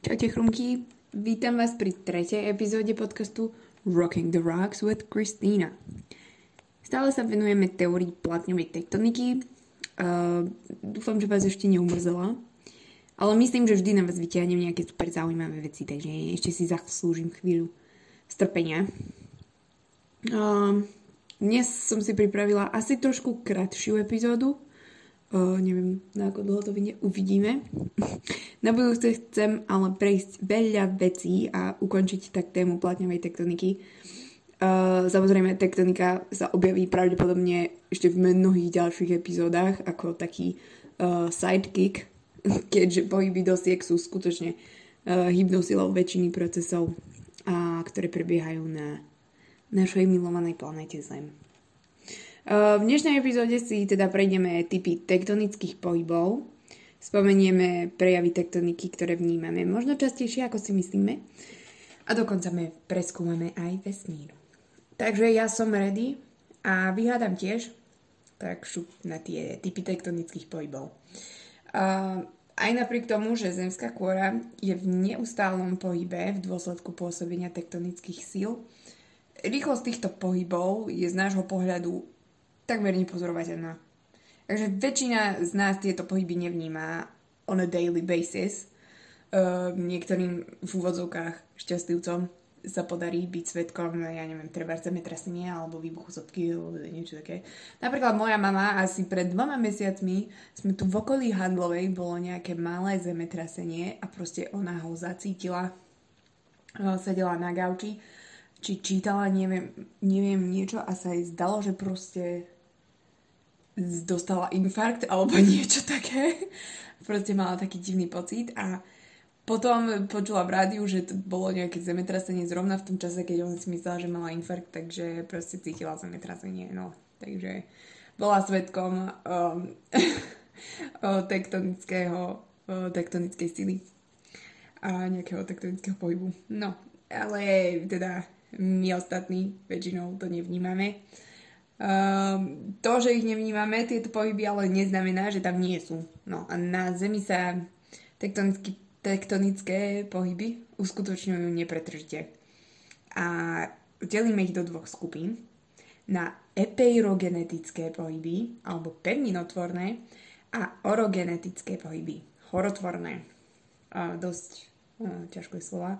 Čaute chrumky, vítam vás pri tretej epizóde podcastu Rocking the Rocks with Christina. Stále sa venujeme teórii platňovej tektoniky. Uh, dúfam, že vás ešte neumrzela. Ale myslím, že vždy na vás vyťahnem nejaké super zaujímavé veci, takže ešte si zaslúžim chvíľu strpenia. Uh, dnes som si pripravila asi trošku kratšiu epizódu, O, neviem, na ako dlho to vyjde, uvidíme. Na budúce chcem ale prejsť veľa vecí a ukončiť tak tému platňovej tektoniky. Uh, samozrejme, tektonika sa objaví pravdepodobne ešte v mnohých ďalších epizódach ako taký uh, sidekick, keďže pohyby dosiek sú skutočne uh, hybnou silou väčšiny procesov, uh, ktoré prebiehajú na našej milovanej planete Zem. V dnešnej epizóde si teda prejdeme typy tektonických pohybov, spomenieme prejavy tektoniky, ktoré vnímame možno častejšie, ako si myslíme a dokonca me preskúmame aj vesmíru. Takže ja som ready a vyhľadám tiež tak šup na tie typy tektonických pohybov. Uh, aj napriek tomu, že zemská kôra je v neustálom pohybe v dôsledku pôsobenia tektonických síl, rýchlosť týchto pohybov je z nášho pohľadu takmer nepozorovateľná. Takže väčšina z nás tieto pohyby nevníma on a daily basis. Uh, niektorým v úvodzovkách šťastlivcom sa podarí byť svetkom, ja neviem, treba zemetrasenia alebo výbuchu sopky alebo niečo také. Napríklad moja mama asi pred dvoma mesiacmi sme tu v okolí Handlovej bolo nejaké malé zemetrasenie a proste ona ho zacítila. Sedela na gauči, či čítala, neviem, neviem niečo a sa jej zdalo, že proste dostala infarkt alebo niečo také. Proste mala taký divný pocit a potom počula v rádiu, že to bolo nejaké zemetrasenie zrovna v tom čase, keď on si myslela, že mala infarkt, takže proste cítila zemetrasenie. No, takže bola svetkom um, tektonického, tektonickej sily a nejakého tektonického pohybu. No, ale teda my ostatní väčšinou to nevnímame. Um, to, že ich nevnímame, tieto pohyby, ale neznamená, že tam nie sú. No a na Zemi sa tektonické pohyby uskutočňujú nepretržite. A delíme ich do dvoch skupín. Na epeirogenetické pohyby, alebo pevninotvorné, a orogenetické pohyby, horotvorné. A dosť a, ťažké slova.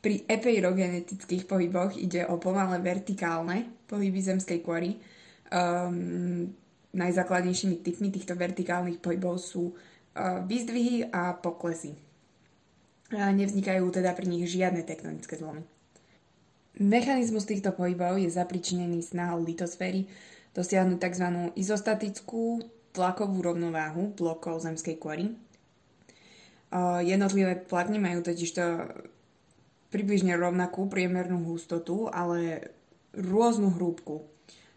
Pri epeirogenetických pohyboch ide o pomalé vertikálne pohyby zemskej kory. Um, najzákladnejšími typmi týchto vertikálnych pohybov sú uh, výzdvihy a poklesy. A nevznikajú teda pri nich žiadne tektonické zlomy. Mechanizmus týchto pohybov je zapričinený snahou litosféry dosiahnuť tzv. izostatickú tlakovú rovnováhu blokov zemskej kory. Uh, jednotlivé platne majú totižto približne rovnakú priemernú hustotu, ale rôznu hrúbku.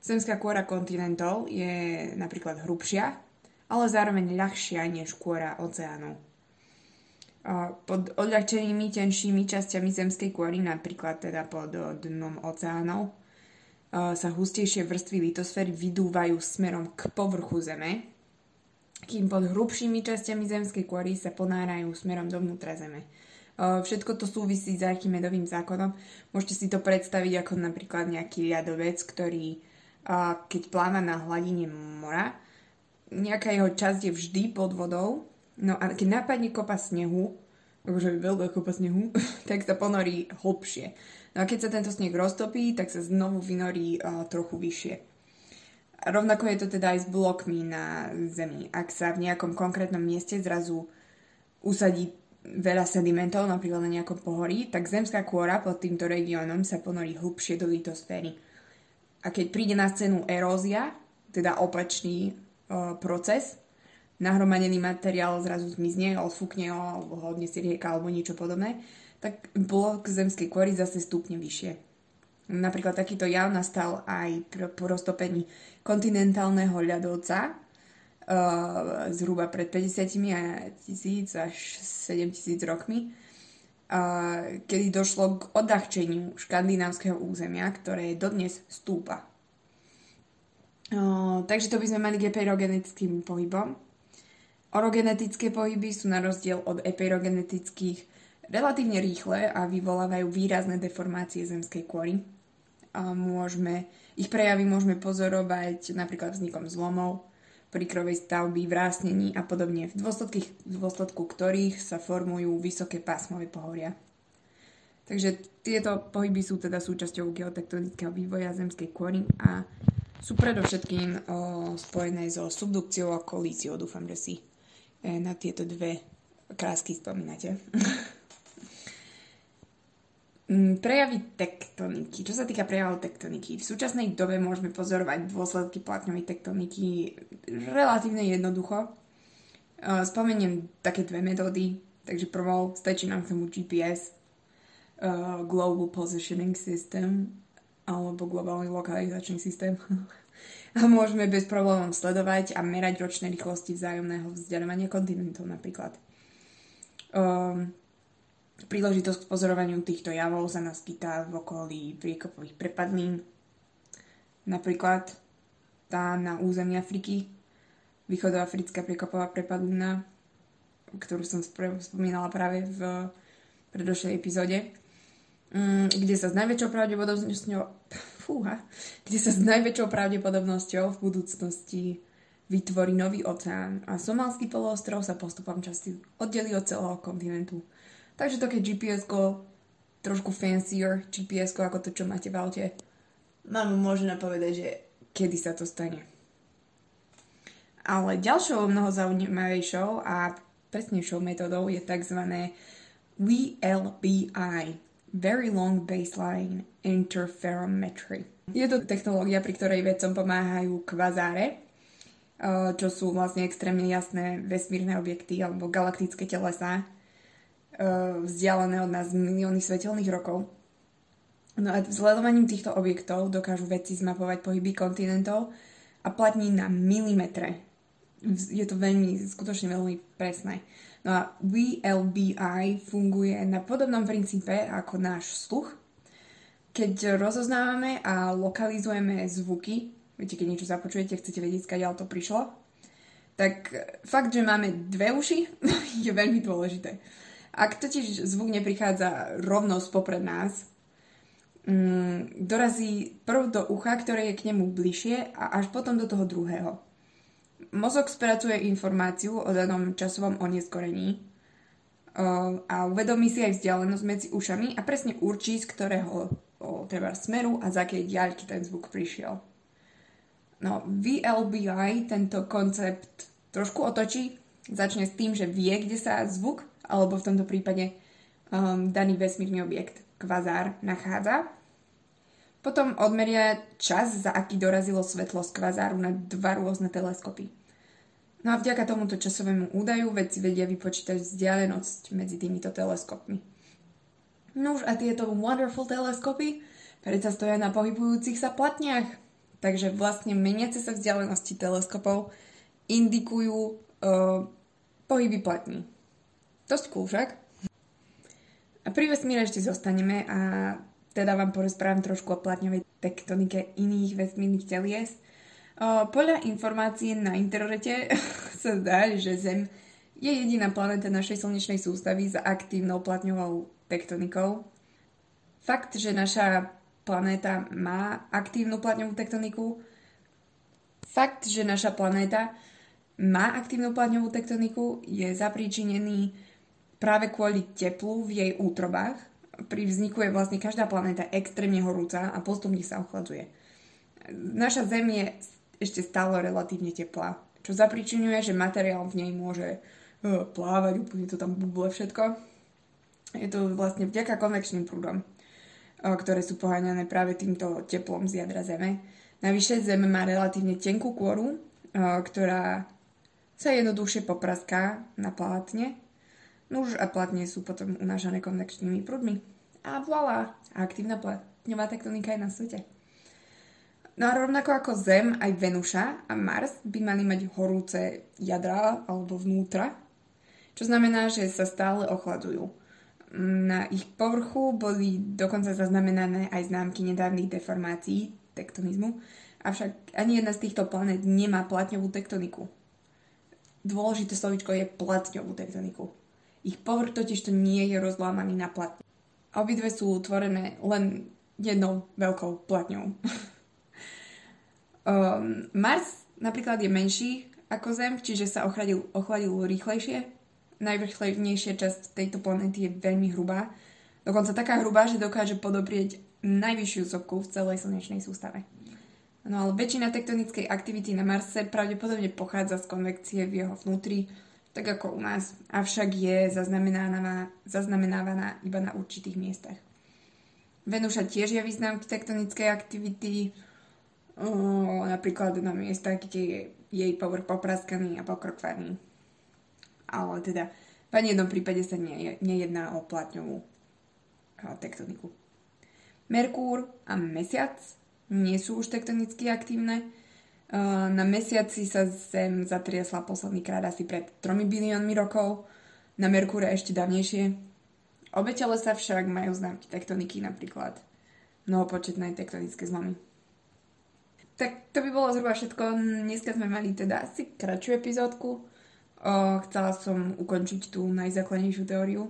Zemská kôra kontinentov je napríklad hrubšia, ale zároveň ľahšia než kôra oceánov. Pod odľahčenými tenšími časťami zemskej kôry, napríklad teda pod dnom oceánov, sa hustejšie vrstvy litosféry vydúvajú smerom k povrchu Zeme, kým pod hrubšími časťami zemskej kôry sa ponárajú smerom dovnútra Zeme. Všetko to súvisí s Archimedovým zákonom. Môžete si to predstaviť ako napríklad nejaký ľadovec, ktorý keď pláva na hladine mora, nejaká jeho časť je vždy pod vodou, no a keď napadne kopa snehu, akože veľká kopa snehu, tak sa ponorí hlbšie. No a keď sa tento sneh roztopí, tak sa znovu vynorí trochu vyššie. Rovnako je to teda aj s blokmi na Zemi. Ak sa v nejakom konkrétnom mieste zrazu usadí veľa sedimentov, napríklad na nejakom pohorí, tak zemská kôra pod týmto regiónom sa ponorí hlbšie do litosféry. A keď príde na scénu erózia, teda opačný uh, proces, nahromadený materiál zrazu zmizne, odfúkne ho, alebo ho odniesie rieka, alebo niečo podobné, tak blok zemskej kôry zase stúpne vyššie. Napríklad takýto jav nastal aj po roztopení kontinentálneho ľadovca, uh, zhruba pred 50 tisíc až 7 tisíc rokmi, uh, kedy došlo k odľahčeniu škandinávskeho územia, ktoré dodnes stúpa. Uh, takže to by sme mali k epeirogenetickým pohybom. Orogenetické pohyby sú na rozdiel od epirogenetických relatívne rýchle a vyvolávajú výrazné deformácie zemskej kôry. Môžeme, ich prejavy môžeme pozorovať napríklad vznikom zlomov, príkrovej stavby, vrásnení a podobne, v, v dôsledku ktorých sa formujú vysoké pásmové pohoria. Takže tieto pohyby sú teda súčasťou geotektonického vývoja zemskej kôry a sú predovšetkým o, spojené so subdukciou a kolíciou. Dúfam, že si e, na tieto dve krásky spomínate. Mm, prejavy tektoniky. Čo sa týka prejavov tektoniky, v súčasnej dobe môžeme pozorovať dôsledky platňovej tektoniky relatívne jednoducho. E, spomeniem také dve metódy. Takže prvou stačí nám k tomu GPS, uh, Global Positioning System, alebo globálny lokalizačný systém. a môžeme bez problémov sledovať a merať ročné rýchlosti vzájomného vzdialovania kontinentov napríklad. Um, príležitosť k pozorovaniu týchto javov sa naskytá v okolí priekopových prepadnín, napríklad tá na území Afriky, východoafrická priekopová prepadlina, ktorú som spomínala práve v predošlej epizóde, mm, kde sa s najväčšou pravdepodobnosťou fúha, kde sa s najväčšou pravdepodobnosťou v budúcnosti vytvorí nový oceán a somalský poloostrov sa postupom časti oddelí od celého kontinentu. Takže také gps trošku fancier gps ako to, čo máte v aute, nám môže napovedať, že kedy sa to stane. Ale ďalšou mnoho zaujímavejšou a presnejšou metodou je tzv. VLBI, Very Long Baseline Interferometry. Je to technológia, pri ktorej vedcom pomáhajú kvazáre, eh, čo sú vlastne extrémne jasné vesmírne objekty alebo galaktické telesa, vzdialené od nás milióny svetelných rokov. No a vzhľadovaním týchto objektov dokážu vedci zmapovať pohyby kontinentov a platní na milimetre je to veľmi, skutočne veľmi presné. No a VLBI funguje na podobnom princípe ako náš sluch. Keď rozoznávame a lokalizujeme zvuky, viete, keď niečo započujete, chcete vedieť, skadiaľ to prišlo, tak fakt, že máme dve uši, je veľmi dôležité. Ak totiž zvuk neprichádza rovno spopred nás, mm, dorazí prv do ucha, ktoré je k nemu bližšie a až potom do toho druhého. Mozog spracuje informáciu o danom časovom oneskorení a uvedomí si aj vzdialenosť medzi ušami a presne určí, z ktorého o, treba smeru a z akej diaľky ten zvuk prišiel. No, VLBI tento koncept trošku otočí, začne s tým, že vie, kde sa zvuk, alebo v tomto prípade um, daný vesmírny objekt, kvazár, nachádza potom odmeria čas, za aký dorazilo svetlo z kvazáru na dva rôzne teleskopy. No a vďaka tomuto časovému údaju vedci vedia vypočítať vzdialenosť medzi týmito teleskopmi. No už a tieto wonderful teleskopy predsa stoja na pohybujúcich sa platniach. Takže vlastne meniace sa vzdialenosti teleskopov indikujú uh, pohyby platní. Dosť však. A pri vesmíre ešte zostaneme a teda vám porozprávam trošku o platňovej tektonike iných vesmírnych telies. O, podľa informácií na internete sa zdá, že Zem je jediná planéta našej slnečnej sústavy s aktívnou platňovou tektonikou. Fakt, že naša planéta má aktívnu platňovú tektoniku, fakt, že naša planéta má aktívnu platňovú tektoniku, je zapríčinený práve kvôli teplu v jej útrobách, pri vzniku je vlastne každá planéta extrémne horúca a postupne sa ochladzuje. Naša Zem je ešte stále relatívne teplá, čo zapričinuje, že materiál v nej môže uh, plávať, úplne to tam buble všetko. Je to vlastne vďaka konvekčným prúdom, uh, ktoré sú poháňané práve týmto teplom z jadra Zeme. Navyše Zem má relatívne tenkú kôru, uh, ktorá sa jednoduchšie popraská na plátne Nuž a platne sú potom unášané konvekčnými prúdmi. A voilà, aktívna platňová tektonika je na svete. No a rovnako ako Zem, aj Venuša a Mars by mali mať horúce jadra alebo vnútra, čo znamená, že sa stále ochladzujú. Na ich povrchu boli dokonca zaznamenané aj známky nedávnych deformácií tektonizmu, avšak ani jedna z týchto planét nemá platňovú tektoniku. dôležité slovičko je platňovú tektoniku. Ich povrch totiž to nie je rozlámaný na platne. Obidve sú tvorené len jednou veľkou platňou. um, Mars napríklad je menší ako Zem, čiže sa ochladil, ochladil rýchlejšie. Najvrchlejšia časť tejto planéty je veľmi hrubá. Dokonca taká hrubá, že dokáže podobrieť najvyššiu sopku v celej slnečnej sústave. No ale väčšina tektonickej aktivity na Marse pravdepodobne pochádza z konvekcie v jeho vnútri, tak ako u nás, avšak je zaznamenávaná, zaznamenávaná iba na určitých miestach. Venuša tiež je významky tektonickej aktivity, o, napríklad na miestach, kde je jej povrch popraskaný a pokrokvaný. Ale teda v ani jednom prípade sa nie, nejedná o platňovú tektoniku. Merkúr a Mesiac nie sú už tektonicky aktívne. Na mesiaci sa Zem zatriasla posledný krát asi pred 3 biliónmi rokov, na Merkúre ešte dávnejšie. Obe sa však majú známky tektoniky, napríklad mnohopočetné tektonické zlomy. Tak to by bolo zhruba všetko. Dneska sme mali teda asi kratšiu epizódku. O, chcela som ukončiť tú najzákladnejšiu teóriu.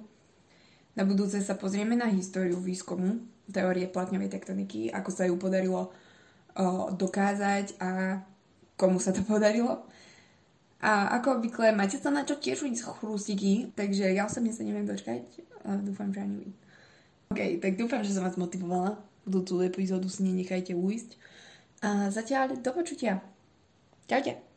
Na budúce sa pozrieme na históriu výskumu teórie platňovej tektoniky, ako sa ju podarilo o, dokázať a komu sa to podarilo. A ako obvykle, máte sa na čo tiež z chrústiky, takže ja osobne sa neviem dočkať. A dúfam, že ani vy. OK, tak dúfam, že som vás motivovala. Budúcu epizódu si nenechajte uísť. A zatiaľ do počutia. Čaute.